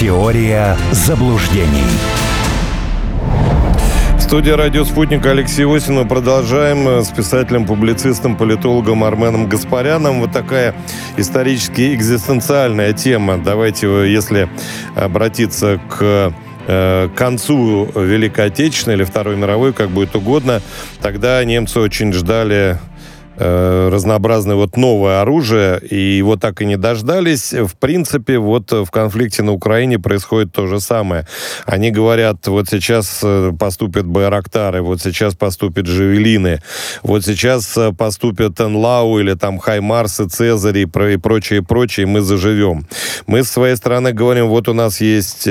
Теория заблуждений. Студия «Радио Спутник» Алексей Осинов. Продолжаем с писателем, публицистом, политологом Арменом Гаспаряном. Вот такая исторически экзистенциальная тема. Давайте, если обратиться к э, к концу Великой Отечественной или Второй мировой, как будет угодно, тогда немцы очень ждали Э, разнообразное вот новое оружие, и его так и не дождались. В принципе, вот в конфликте на Украине происходит то же самое. Они говорят, вот сейчас э, поступят Байрактары, вот сейчас поступят Жавелины, вот сейчас э, поступят Энлау или там Хаймарсы, Цезари и прочее, прочее, и мы заживем. Мы с своей стороны говорим, вот у нас есть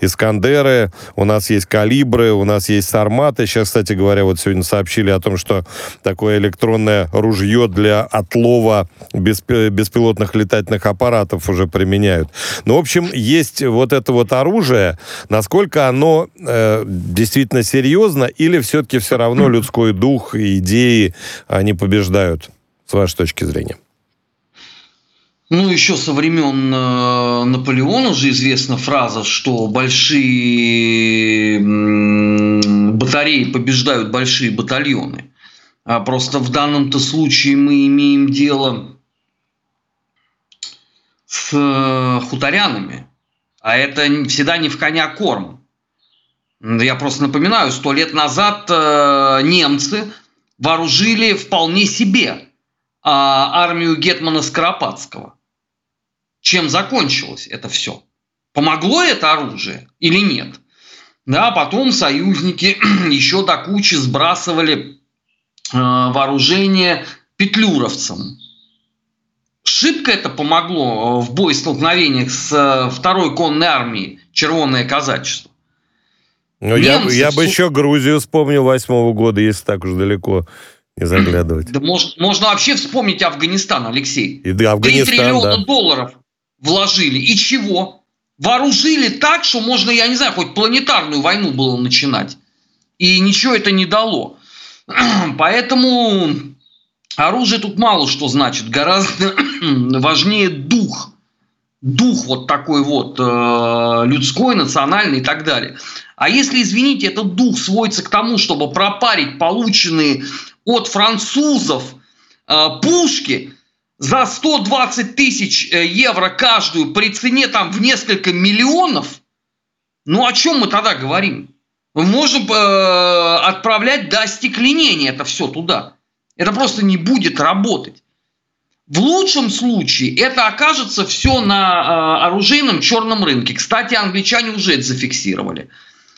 Искандеры, у нас есть Калибры, у нас есть Сарматы. Сейчас, кстати говоря, вот сегодня сообщили о том, что такое электронное ружье для отлова беспилотных летательных аппаратов уже применяют. Ну, в общем, есть вот это вот оружие. Насколько оно э, действительно серьезно или все-таки все равно людской дух и идеи, они побеждают, с вашей точки зрения? Ну, еще со времен э, Наполеона уже известна фраза, что большие батареи побеждают большие батальоны. А просто в данном-то случае мы имеем дело с э, хуторянами, а это всегда не в коня корм. Я просто напоминаю, сто лет назад э, немцы вооружили вполне себе а, армию Гетмана Скоропадского. Чем закончилось это все? Помогло это оружие или нет? Да, потом союзники еще до кучи сбрасывали вооружение петлюровцам. Шибко это помогло в бой-столкновениях с э, второй конной армией Червонное казачество. Ну, я, я бы еще Грузию вспомнил восьмого года, если так уж далеко не заглядывать. Да мож, можно вообще вспомнить Афганистан, Алексей. И, да, Афганистан, 3 триллиона да. долларов вложили. И чего? Вооружили так, что можно, я не знаю, хоть планетарную войну было начинать. И ничего это не дало. Поэтому оружие тут мало что значит. Гораздо важнее дух. Дух вот такой вот э, людской, национальный и так далее. А если, извините, этот дух сводится к тому, чтобы пропарить полученные от французов э, пушки за 120 тысяч э, евро каждую при цене там в несколько миллионов, ну о чем мы тогда говорим? Можно э, отправлять до остекленения это все туда. Это просто не будет работать. В лучшем случае это окажется все на э, оружейном черном рынке. Кстати, англичане уже это зафиксировали.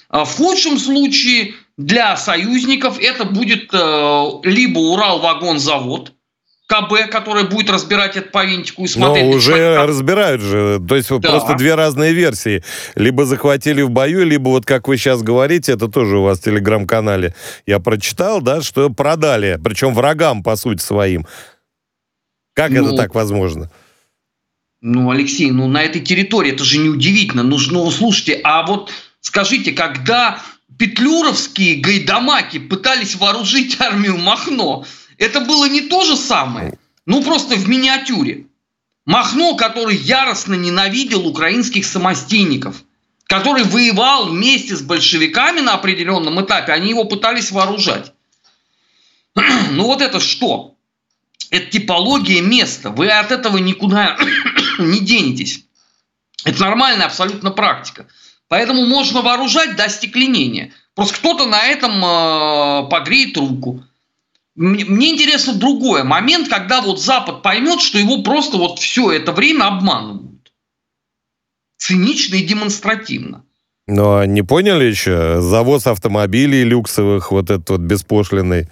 А в худшем случае для союзников это будет э, либо Урал-вагон-завод, КБ, который будет разбирать это по винтику и смотреть. Но уже как... разбирают же. То есть да. просто две разные версии. Либо захватили в бою, либо вот как вы сейчас говорите, это тоже у вас в телеграм-канале я прочитал, да, что продали, причем врагам, по сути, своим. Как ну, это так возможно? Ну, Алексей, ну на этой территории это же неудивительно. Ну, ну слушайте, а вот скажите, когда петлюровские гайдамаки пытались вооружить армию Махно, это было не то же самое, ну просто в миниатюре. Махно, который яростно ненавидел украинских самостийников, который воевал вместе с большевиками на определенном этапе, они его пытались вооружать. Ну вот это что? Это типология места. Вы от этого никуда не денетесь. Это нормальная абсолютно практика. Поэтому можно вооружать до остекленения. Просто кто-то на этом э, погреет руку. Мне интересно другое. Момент, когда вот Запад поймет, что его просто вот все это время обманывают. Цинично и демонстративно. Но ну, не поняли еще? Завоз автомобилей люксовых, вот этот вот беспошлиный,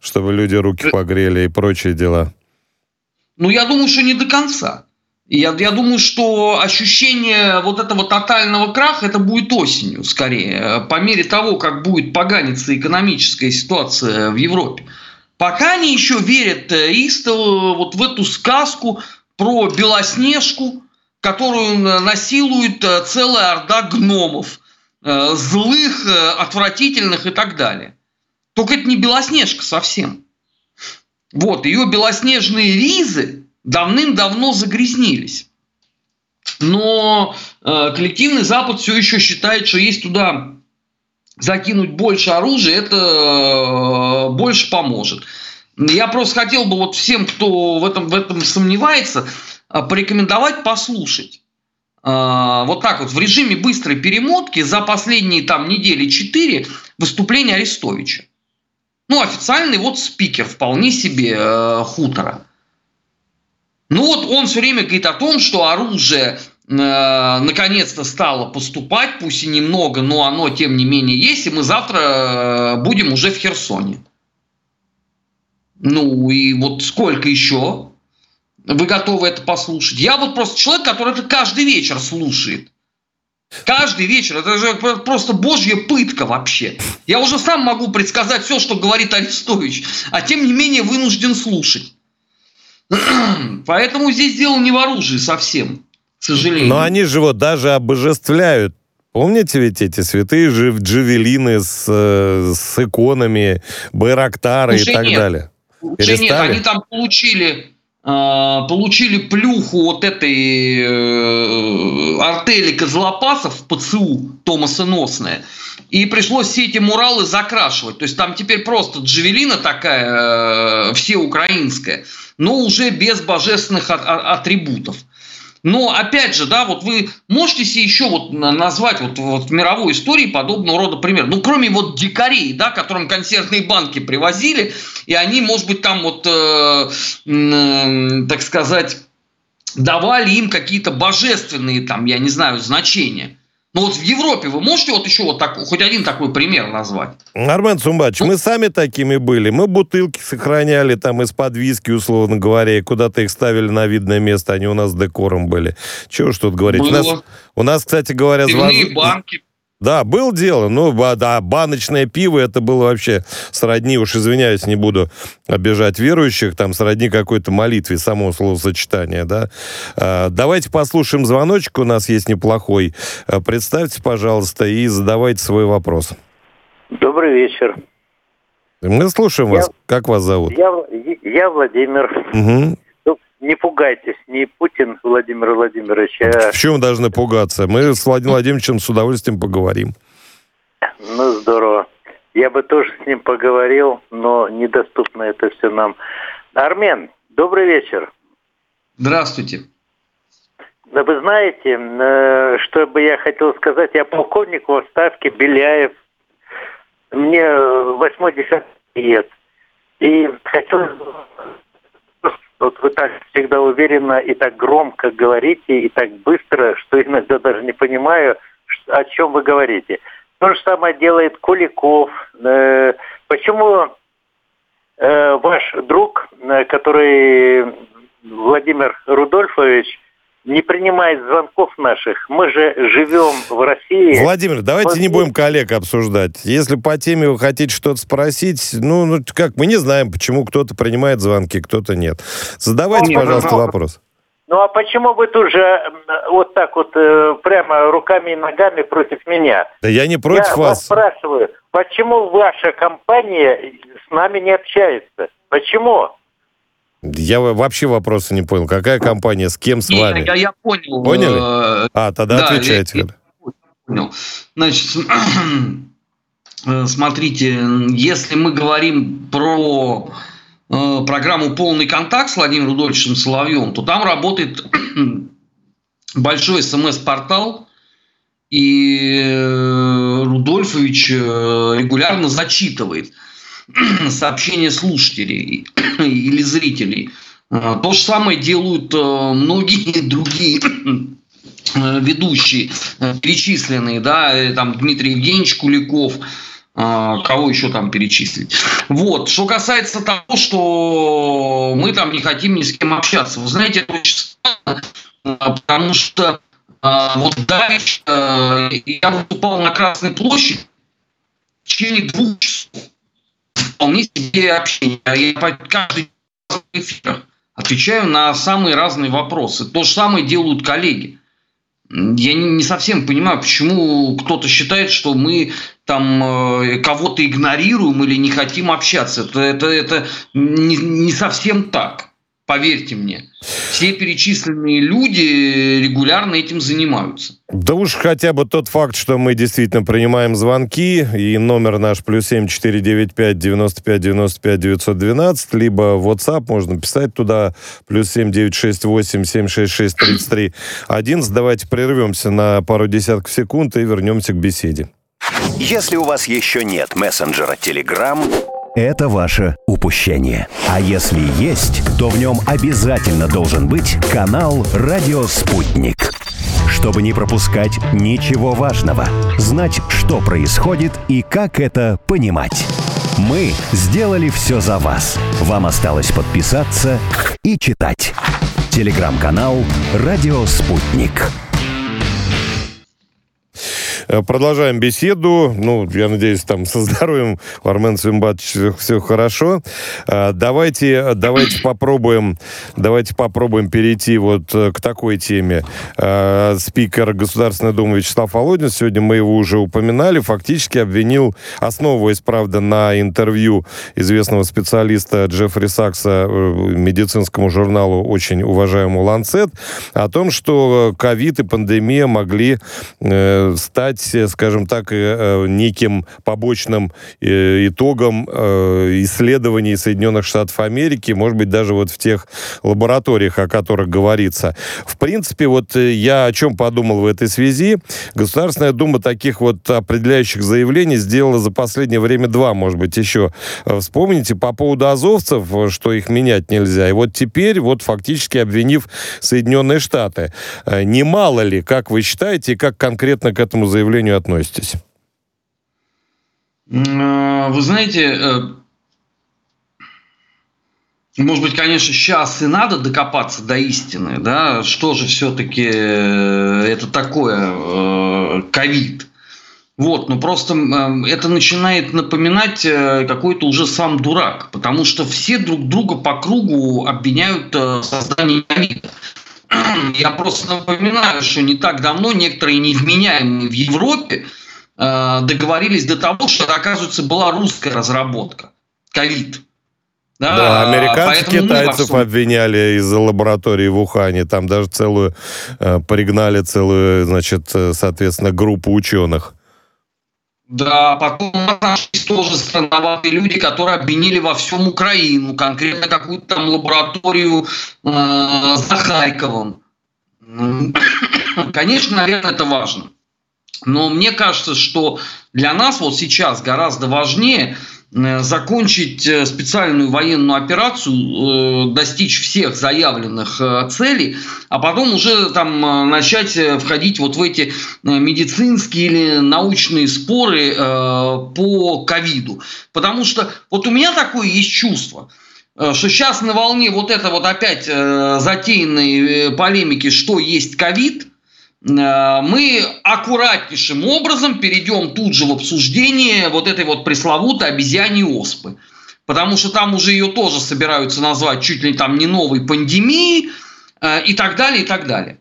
чтобы люди руки э, погрели и прочие дела. Ну, я думаю, что не до конца. Я, я думаю, что ощущение вот этого тотального краха это будет осенью скорее, по мере того, как будет поганиться экономическая ситуация в Европе. Пока они еще верят э, истово вот в эту сказку про Белоснежку, которую насилует э, целая орда гномов, э, злых, отвратительных и так далее. Только это не Белоснежка совсем. Вот, ее белоснежные ризы давным-давно загрязнились. Но э, коллективный Запад все еще считает, что есть туда закинуть больше оружия, это э, больше поможет. Я просто хотел бы вот всем, кто в этом, в этом сомневается, э, порекомендовать послушать. Э, вот так вот в режиме быстрой перемотки за последние там недели четыре выступления Арестовича. Ну, официальный вот спикер вполне себе э, хутора. Ну вот он все время говорит о том, что оружие наконец-то стало поступать, пусть и немного, но оно тем не менее есть, и мы завтра э, будем уже в Херсоне. Ну и вот сколько еще вы готовы это послушать? Я вот просто человек, который это каждый вечер слушает. Каждый вечер. Это же просто божья пытка вообще. Я уже сам могу предсказать все, что говорит Арестович, а тем не менее вынужден слушать. Поэтому здесь дело не в оружии совсем, к сожалению. Но они же вот даже обожествляют Помните ведь эти святые джавелины с, э, с иконами, Байрактары и так нет. далее? Уже нет, они там получили а, получили плюху вот этой э, артели Козлопасов в ПЦУ Томаса Носная. И пришлось все эти муралы закрашивать. То есть там теперь просто джавелина такая, э, всеукраинская, но уже без божественных атрибутов. Но опять же, да, вот вы можете себе еще вот назвать вот, вот в мировой истории подобного рода пример. Ну, кроме вот дикарей, да, которым консервные банки привозили, и они, может быть, там вот, э, э, так сказать, давали им какие-то божественные, там, я не знаю, значения. Ну вот в Европе вы можете вот еще вот так, хоть один такой пример назвать? Армен Сумбач, ну, мы сами такими были. Мы бутылки сохраняли там из-под виски, условно говоря, и куда-то их ставили на видное место. Они у нас декором были. Чего ж тут говорить? У нас, у нас, кстати говоря... Пивные банки да, был дело. Ну, да, баночное пиво, это было вообще сродни, уж извиняюсь, не буду обижать верующих, там сродни какой-то молитве, само словосочетание, да. А, давайте послушаем звоночек, у нас есть неплохой. А, представьте, пожалуйста, и задавайте свой вопрос. Добрый вечер. Мы слушаем я, вас. Как вас зовут? Я, я Владимир. Угу не пугайтесь, не Путин Владимир Владимирович, а... В чем должны пугаться? Мы с Владимиром Владимировичем с удовольствием поговорим. Ну, здорово. Я бы тоже с ним поговорил, но недоступно это все нам. Армен, добрый вечер. Здравствуйте. Да вы знаете, э, что бы я хотел сказать, я полковник в отставке Беляев. Мне 80 лет. И хотел вот вы так всегда уверенно и так громко говорите, и так быстро, что иногда даже не понимаю, о чем вы говорите. То же самое делает Куликов. Э, почему э, ваш друг, э, который Владимир Рудольфович, не принимает звонков наших. Мы же живем в России. Владимир, давайте вот... не будем коллег обсуждать. Если по теме вы хотите что-то спросить, ну, ну как, мы не знаем, почему кто-то принимает звонки, кто-то нет. Задавайте, ну, пожалуйста, ну, вопрос. Ну а почему вы тут же вот так вот э, прямо руками и ногами против меня? Да я не против я вас. Я вас спрашиваю, почему ваша компания с нами не общается? Почему? Я вообще вопроса не понял. Какая компания, с кем, с не, вами? Я, я понял. Поняли? Э, а, тогда да, отвечайте. Я, я понял. Значит, э, смотрите, если мы говорим про э, программу «Полный контакт» с Владимиром Рудольфовичем Соловьевым, то там работает большой смс-портал, и Рудольфович регулярно зачитывает – сообщения слушателей или зрителей. А, то же самое делают э, многие другие э, ведущие, э, перечисленные, да, там Дмитрий Евгеньевич Куликов, а, кого еще там перечислить. Вот, что касается того, что мы там не хотим ни с кем общаться, вы знаете, это очень странно, потому что вот дальше я выступал на Красной площади в течение двух часов вполне себе общение. Я каждый эфир отвечаю на самые разные вопросы. То же самое делают коллеги. Я не совсем понимаю, почему кто-то считает, что мы там э, кого-то игнорируем или не хотим общаться. Это, это, это не, не совсем так. Поверьте мне. Все перечисленные люди регулярно этим занимаются. Да уж хотя бы тот факт, что мы действительно принимаем звонки, и номер наш плюс семь четыре девять пять девяносто пять девяносто пять девятьсот двенадцать, либо WhatsApp, можно писать туда, плюс семь девять шесть восемь семь шесть шесть тридцать три одиннадцать. Давайте прервемся на пару десятков секунд и вернемся к беседе. Если у вас еще нет мессенджера Telegram, это ваше упущение. А если есть, то в нем обязательно должен быть канал «Радио Спутник». Чтобы не пропускать ничего важного, знать, что происходит и как это понимать. Мы сделали все за вас. Вам осталось подписаться и читать. Телеграм-канал «Радио Спутник». Э, продолжаем беседу. Ну, я надеюсь, там со здоровьем у Армен Свимбатовича все хорошо. Э, давайте, давайте попробуем, давайте попробуем перейти вот э, к такой теме. Спикер Государственной Думы Вячеслав Володин, сегодня мы его уже упоминали, фактически обвинил, основываясь, правда, на интервью известного специалиста Джеффри Сакса медицинскому журналу, очень уважаемому «Ланцет», о том, что ковид и пандемия могли стать стать, э, скажем так, э, неким побочным э, итогом исследований Соединенных Штатов Америки, может быть, даже вот в тех лабораториях, о которых говорится. В принципе, вот я о чем подумал в этой связи. Государственная Дума таких вот определяющих заявлений сделала за последнее время два, может быть, еще. Вспомните по поводу азовцев, что их менять нельзя. И вот теперь, вот фактически обвинив Соединенные Штаты. Немало ли, как вы считаете, и как конкретно к этому заявлению заявлению относитесь? Э, вы знаете, э, может быть, конечно, сейчас и надо докопаться до истины, да, что же все-таки э, это такое ковид. Вот, но просто это начинает напоминать какой-то уже сам дурак, потому что все друг друга по кругу обвиняют в создании ковида. Я просто напоминаю, что не так давно некоторые невменяемые в Европе э, договорились до того, что оказывается, была русская разработка. Ковид. Да, да американцев, китайцев всем... обвиняли из-за лаборатории в Ухане. Там даже целую э, пригнали целую, значит, э, соответственно, группу ученых. Да, потом нашлись тоже странноватые люди, которые обвинили во всем Украину, конкретно какую-то там лабораторию э, за Харьковом. Конечно, наверное, это важно. Но мне кажется, что для нас вот сейчас гораздо важнее закончить э, специальную военную операцию, э, достичь всех заявленных целей, а потом уже там начать входить вот в эти медицинские или научные споры по ковиду. Потому что вот у меня такое есть чувство, что сейчас на волне вот это вот опять затеянной полемики, что есть ковид, Э, мы аккуратнейшим образом перейдем тут же в обсуждение вот этой вот пресловутой обезьяньей оспы. Потому что там уже ее тоже собираются назвать чуть ли там не новой пандемией э, и так далее, и так далее.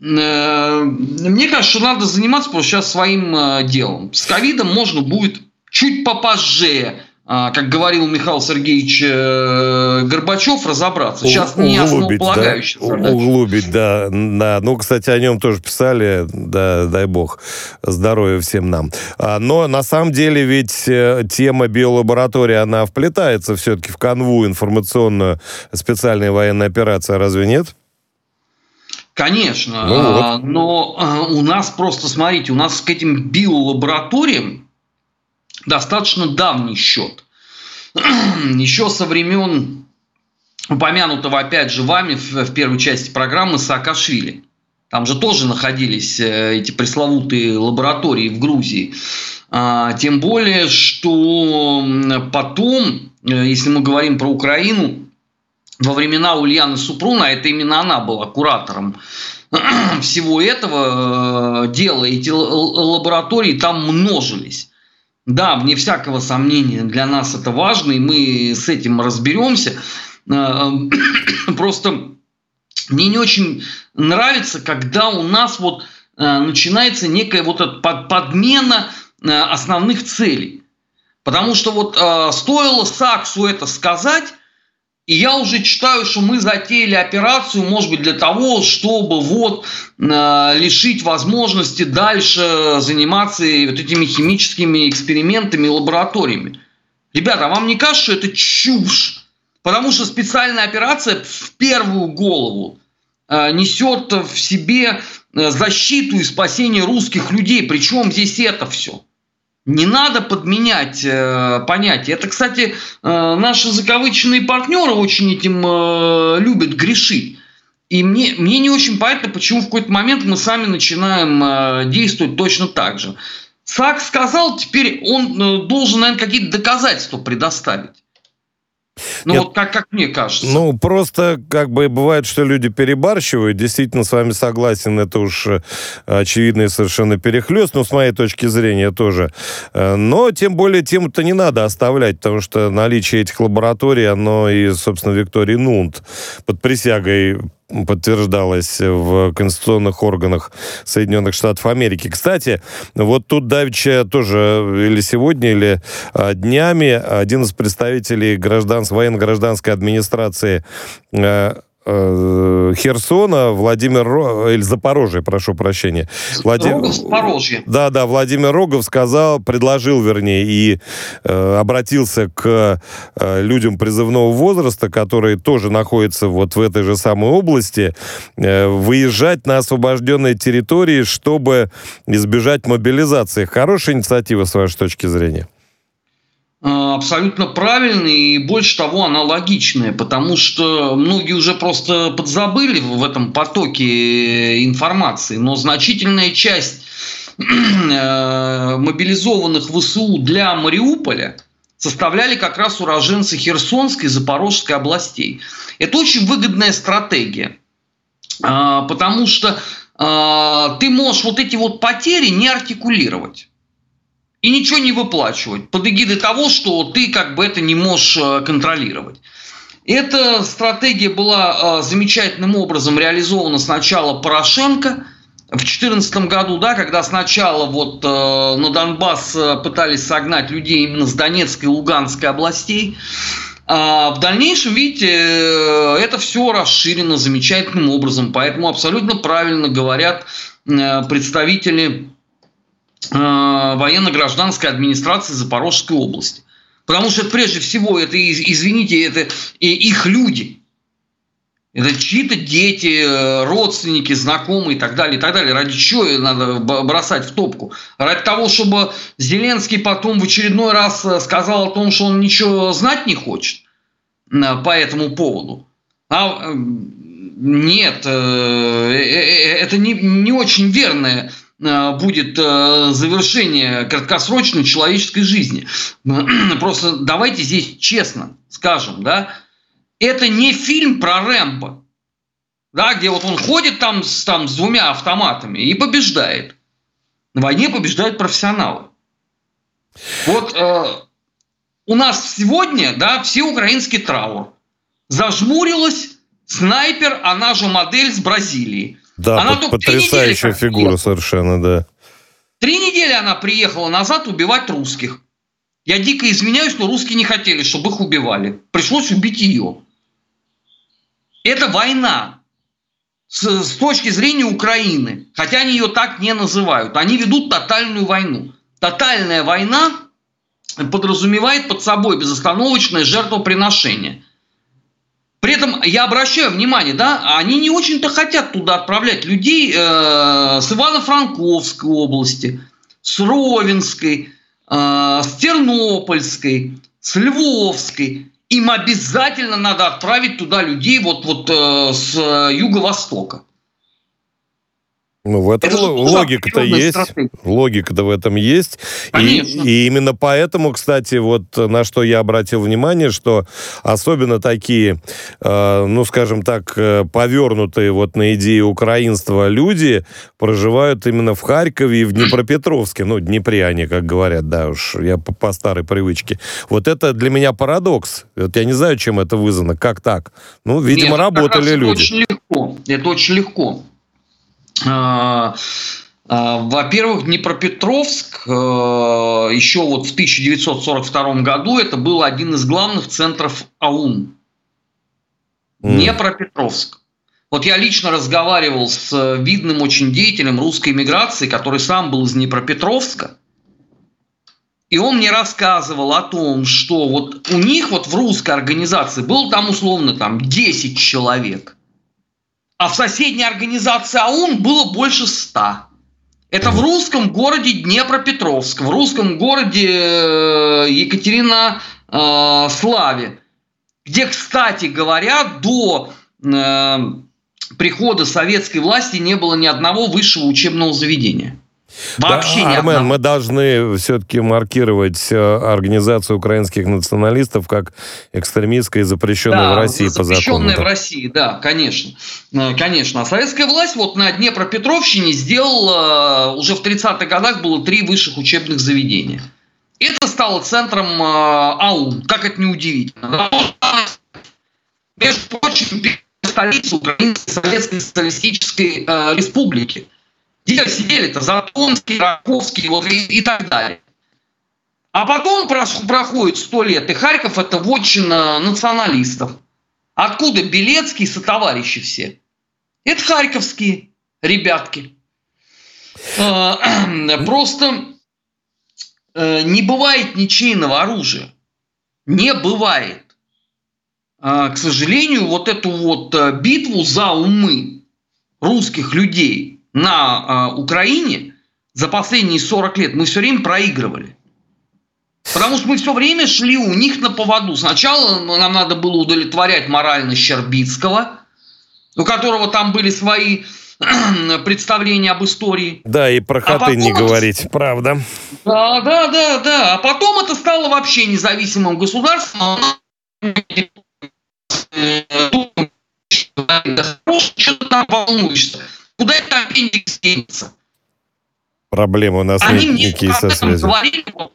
Э, мне кажется, что надо заниматься просто сейчас своим делом. С ковидом можно будет чуть попозже как говорил Михаил Сергеевич э, Горбачев, разобраться. Сейчас не основополагающая да? задача. Углубить, да, да. Ну, кстати, о нем тоже писали, да, дай бог, здоровья всем нам. А, но на самом деле ведь э, тема биолаборатории, она вплетается все-таки в канву информационную специальной военной операции, разве нет? Конечно, ну, вот. А, но у нас просто, смотрите, у нас к этим биолабораториям достаточно давний счет. Еще со времен упомянутого опять же вами в, первой части программы Саакашвили. Там же тоже находились э, эти пресловутые лаборатории в Грузии. А, тем более, что потом, э, если мы говорим про Украину, во времена Ульяны Супруна, это именно она была куратором всего этого э, дела, эти лаборатории там множились. Да, вне всякого сомнения, для нас это важно, и мы с этим разберемся. Э, просто мне не очень нравится, когда у нас вот э, начинается некая вот эта подмена э, основных целей. Потому что вот стоило Саксу это сказать, И я уже читаю, что мы затеяли операцию, может быть, для того, чтобы вот э, лишить возможности дальше заниматься вот этими химическими экспериментами и лабораториями. Ребята, а вам не кажется, что это чушь? Потому что специальная операция в первую голову э, несет в себе э, защиту и спасение русских людей. Причем здесь это все? Не надо подменять э, понятия. Это, кстати, э, наши закавыченные партнеры очень этим э, любят грешить. И мне, мне не очень понятно, почему в какой-то момент мы сами начинаем э, действовать точно так же. САК сказал, теперь он э, должен, наверное, какие-то доказательства предоставить. Ну, Нет, вот как, как мне кажется. Ну, просто как бы бывает, что люди перебарщивают. Действительно, с вами согласен, это уж э, очевидный совершенно перехлест, но с моей точки зрения тоже. Э, но, тем более, тему-то не надо оставлять, потому что наличие этих лабораторий, оно и, собственно, Виктории Нунт под присягой подтверждалось в конституционных органах Соединенных Штатов Америки. Кстати, вот тут давеча тоже или сегодня, или а, днями один из представителей гражданской, военно-гражданской администрации Э, Херсона, Владимир Ро... или Запорожье, прошу прощения. Влади... Рогов, Запорожье. Да, да, Владимир Рогов сказал, предложил, вернее, и э, обратился к э, людям призывного возраста, которые тоже находятся вот в этой же самой области, э, выезжать на освобожденные территории, чтобы избежать мобилизации. Хорошая инициатива, с вашей точки зрения? Э, абсолютно правильная и больше того она логичная, потому что многие уже просто подзабыли в этом потоке информации, но значительная часть э, мобилизованных ВСУ для Мариуполя составляли как раз уроженцы Херсонской и Запорожской областей. Это очень выгодная стратегия, э, потому что ты можешь вот эти вот потери не артикулировать и ничего не выплачивать под эгидой того, что ты как бы это не можешь э, контролировать. Эта стратегия была э, замечательным образом реализована сначала Порошенко в 2014 году, да, когда сначала вот э, на Донбасс пытались согнать людей именно с Донецкой и Луганской областей. А в дальнейшем, видите, это все расширено замечательным образом. Поэтому абсолютно правильно говорят представители военно-гражданской администрации Запорожской области. Потому что прежде всего это, извините, это их люди. Это чьи-то дети, э, родственники, знакомые и так далее, и так далее. Ради чего надо бросать в топку? Ради того, чтобы Зеленский потом в очередной раз э, сказал о том, что он ничего знать не хочет по этому поводу. А нет, это не, не очень верное Э, будет э, завершение краткосрочной человеческой жизни. Просто давайте здесь честно скажем, да, это не фильм про Рэмбо, да, где вот он ходит там с, там с двумя автоматами и побеждает. На войне побеждают профессионалы. Вот э, у нас сегодня, да, все украинский траур. Зажмурилась снайпер, она же модель с Бразилии. Да, она под, потрясающая фигура совершенно, да. Три недели она приехала назад убивать русских. Я дико изменяюсь, но русские не хотели, чтобы их убивали. Пришлось убить ее. Это война с, с точки зрения Украины. Хотя они ее так не называют. Они ведут тотальную войну. Тотальная война подразумевает под собой безостановочное жертвоприношение – при этом я обращаю внимание, да, они не очень-то хотят туда отправлять людей э, с Ивано-Франковской области, с Ровенской, э, с Тернопольской, с Львовской. Им обязательно надо отправить туда людей вот, вот э, с юго-востока. Ну, в этом логика-то есть. Логика-то в этом есть. И, и именно поэтому, кстати, вот на что я обратил внимание, что особенно такие, э, ну, скажем так, э, повернутые вот на идеи украинства люди проживают именно в Харькове и в Днепропетровске. Ну, Днепре они, как говорят, да уж, я по, по старой привычке. Вот это для меня парадокс. Вот я не знаю, чем это вызвано, как так. Ну, видимо, Нет, работали люди. Это очень легко. Это очень легко. А, а, во-первых, Днепропетровск э, еще вот в 1942 году это был один из главных центров АУН. Mm. Днепропетровск. Вот я лично разговаривал с видным очень деятелем русской миграции, который сам был из Днепропетровска. И он мне рассказывал о том, что вот у них вот в русской организации было там условно там 10 человек. А в соседней организации АУН было больше 100. Это в русском городе Днепропетровск, в русском городе э, Екатерина э, Славе, где, кстати говоря, до э, прихода советской власти не было ни одного высшего учебного заведения. Вообще да, Армен, мы должны все-таки маркировать э, организацию украинских националистов как экстремистская и запрещенная да, в России по закону. Запрещенная в России, да, конечно. Э, конечно. А советская власть вот на Днепропетровщине сделала, э, уже в 30-х годах было три высших учебных заведения. Это стало центром АУН, как это не удивительно. Между прочим, столица Украинской Советской Социалистической республики – где сидели-то Затонский, Раковский вот, и, и так далее. А потом проходит сто лет, и Харьков это вотчина националистов. Откуда Белецкий со товарищи все? Это харьковские ребятки. А, просто э, не бывает ничейного оружия. Не бывает. А, к сожалению, вот эту вот э, битву за умы русских людей на э, Украине за последние 40 лет мы все время проигрывали. Потому что мы все время шли у них на поводу. Сначала нам надо было удовлетворять морально Щербицкого, у которого там были свои представления об истории. Да, и про коты а не это... говорить, правда. Да, да, да, да. А потом это стало вообще независимым государством. Что там волнуешься? Куда это аппендикс денется? Проблемы у нас Они нет никакие со связью. Говорили, вот,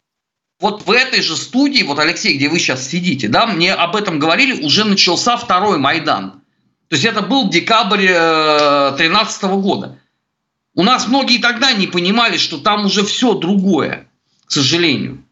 вот в этой же студии, вот Алексей, где вы сейчас сидите, да, мне об этом говорили, уже начался второй Майдан. То есть это был декабрь 2013 э, года. У нас многие тогда не понимали, что там уже все другое, к сожалению.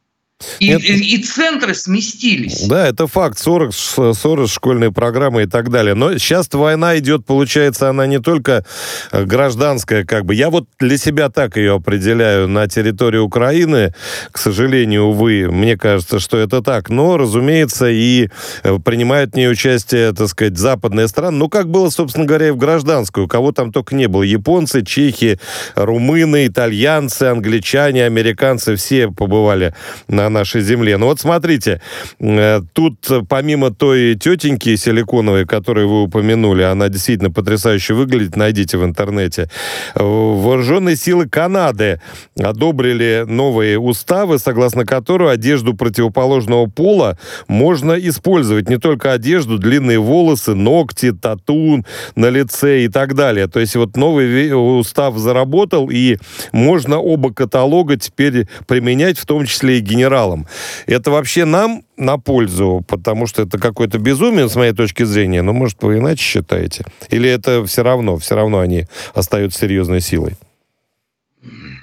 И, это... и, и центры сместились. Да, это факт. 40, 40 школьные программы и так далее. Но сейчас война идет, получается, она не только э, гражданская, как бы. Я вот для себя так ее определяю на территории Украины. К сожалению, увы, мне кажется, что это так. Но, разумеется, и э, принимают в ней участие, так сказать, западные страны. Ну, как было, собственно говоря, и в гражданскую. Кого там только не было. Японцы, чехи, румыны, итальянцы, англичане, американцы. Все побывали на нашей земле. Но вот смотрите, э, тут помимо той тетеньки силиконовой, которую вы упомянули, она действительно потрясающе выглядит, найдите в интернете. Вооруженные силы Канады одобрили новые уставы, согласно которым одежду противоположного пола можно использовать. Не только одежду, длинные волосы, ногти, тату на лице и так далее. То есть вот новый устав заработал, и можно оба каталога теперь применять, в том числе и генерал генералам. Это вообще нам на пользу, потому что это какое-то безумие, с моей точки зрения, но, может, вы иначе считаете? Или это все равно, все равно они остаются серьезной силой?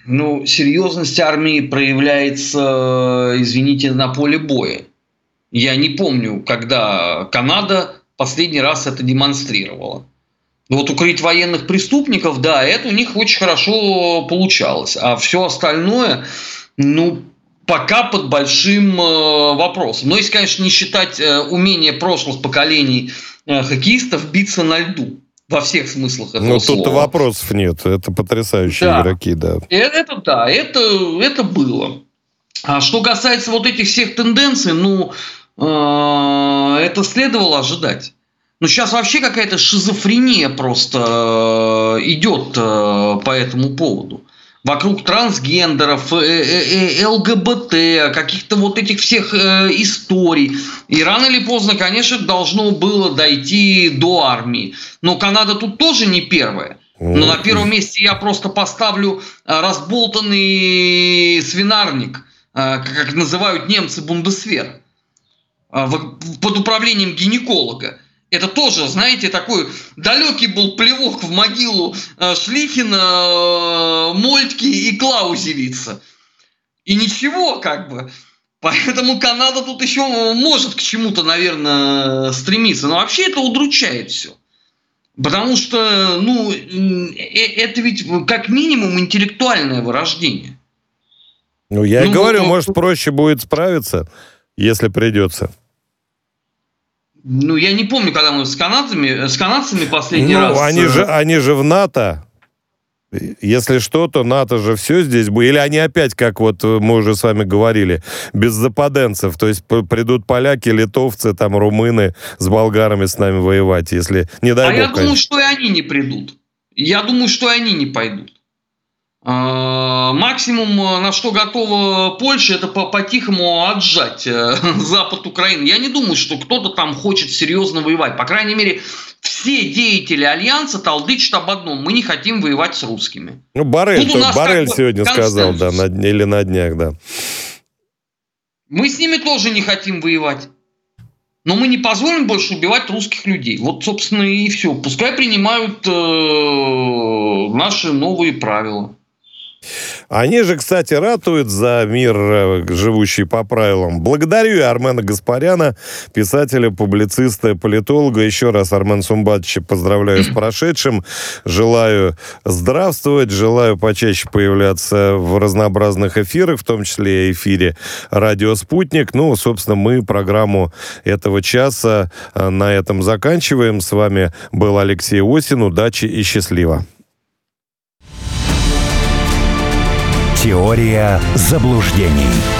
Ну, серьезность армии проявляется, извините, на поле боя. Я не помню, когда Канада последний раз это демонстрировала. Вот укрыть военных преступников, да, это у них очень хорошо получалось. А все остальное, ну, пока под большим э, вопросом. Но если, конечно, не считать э, умение прошлых поколений э, хоккеистов биться на льду во всех смыслах этого Ну, тут вопросов нет. Это потрясающие да. игроки, да. Это, это да, это, это было. А что касается вот этих всех тенденций, ну, э, это следовало ожидать. Но сейчас вообще какая-то шизофрения просто идет по этому поводу вокруг трансгендеров, э, э, э, ЛГБТ, каких-то вот этих всех историй. И рано или поздно, конечно, должно было дойти до армии. Но Канада тут тоже не первая. Но на первом месте я просто поставлю разболтанный свинарник, как называют немцы бундесвер, под управлением гинеколога. Это тоже, знаете, такой далекий был плевок в могилу э, Шлихина, э, Мольтки и Клаузевица. И ничего, как бы. Поэтому Канада тут еще может к чему-то, наверное, стремиться. Но вообще это удручает все. Потому что, ну, э, это ведь как минимум интеллектуальное вырождение. Ну, я ну, и говорю, ну, может, проще будет справиться, если придется. Ну, я не помню, когда мы с канадцами, с канадцами последний ну, раз... Они же, они же в НАТО. Если что, то НАТО же все здесь будет. Или они опять, как вот мы уже с вами говорили, без западенцев. То есть придут поляки, литовцы, там румыны с болгарами с нами воевать, если не дай А бог, я думаю, что и они не придут. Я думаю, что и они не пойдут. А, максимум, э, на что готова Польша, это по-тихому отжать э, запад Украины. Я не думаю, что кто-то там хочет серьезно воевать. По крайней мере, все деятели Альянса толдычат об одном. Мы не хотим воевать с русскими. Ну, Барель, Тут Барель сегодня сказал, да, на, или на днях, да. Мы с ними тоже не хотим воевать. Но мы не позволим больше убивать русских людей. Вот, собственно, и все. Пускай принимают э, наши новые правила. Они же, кстати, ратуют за мир, э, живущий по правилам. Благодарю я Армена Гаспаряна, писателя, публициста, политолога. Еще раз, Армен Сумбатович, поздравляю с прошедшим. Желаю здравствовать, желаю почаще появляться в разнообразных эфирах, в том числе и эфире «Радио Спутник». Ну, собственно, мы программу этого часа э, на этом заканчиваем. С вами был Алексей Осин. Удачи и счастливо. Теория заблуждений.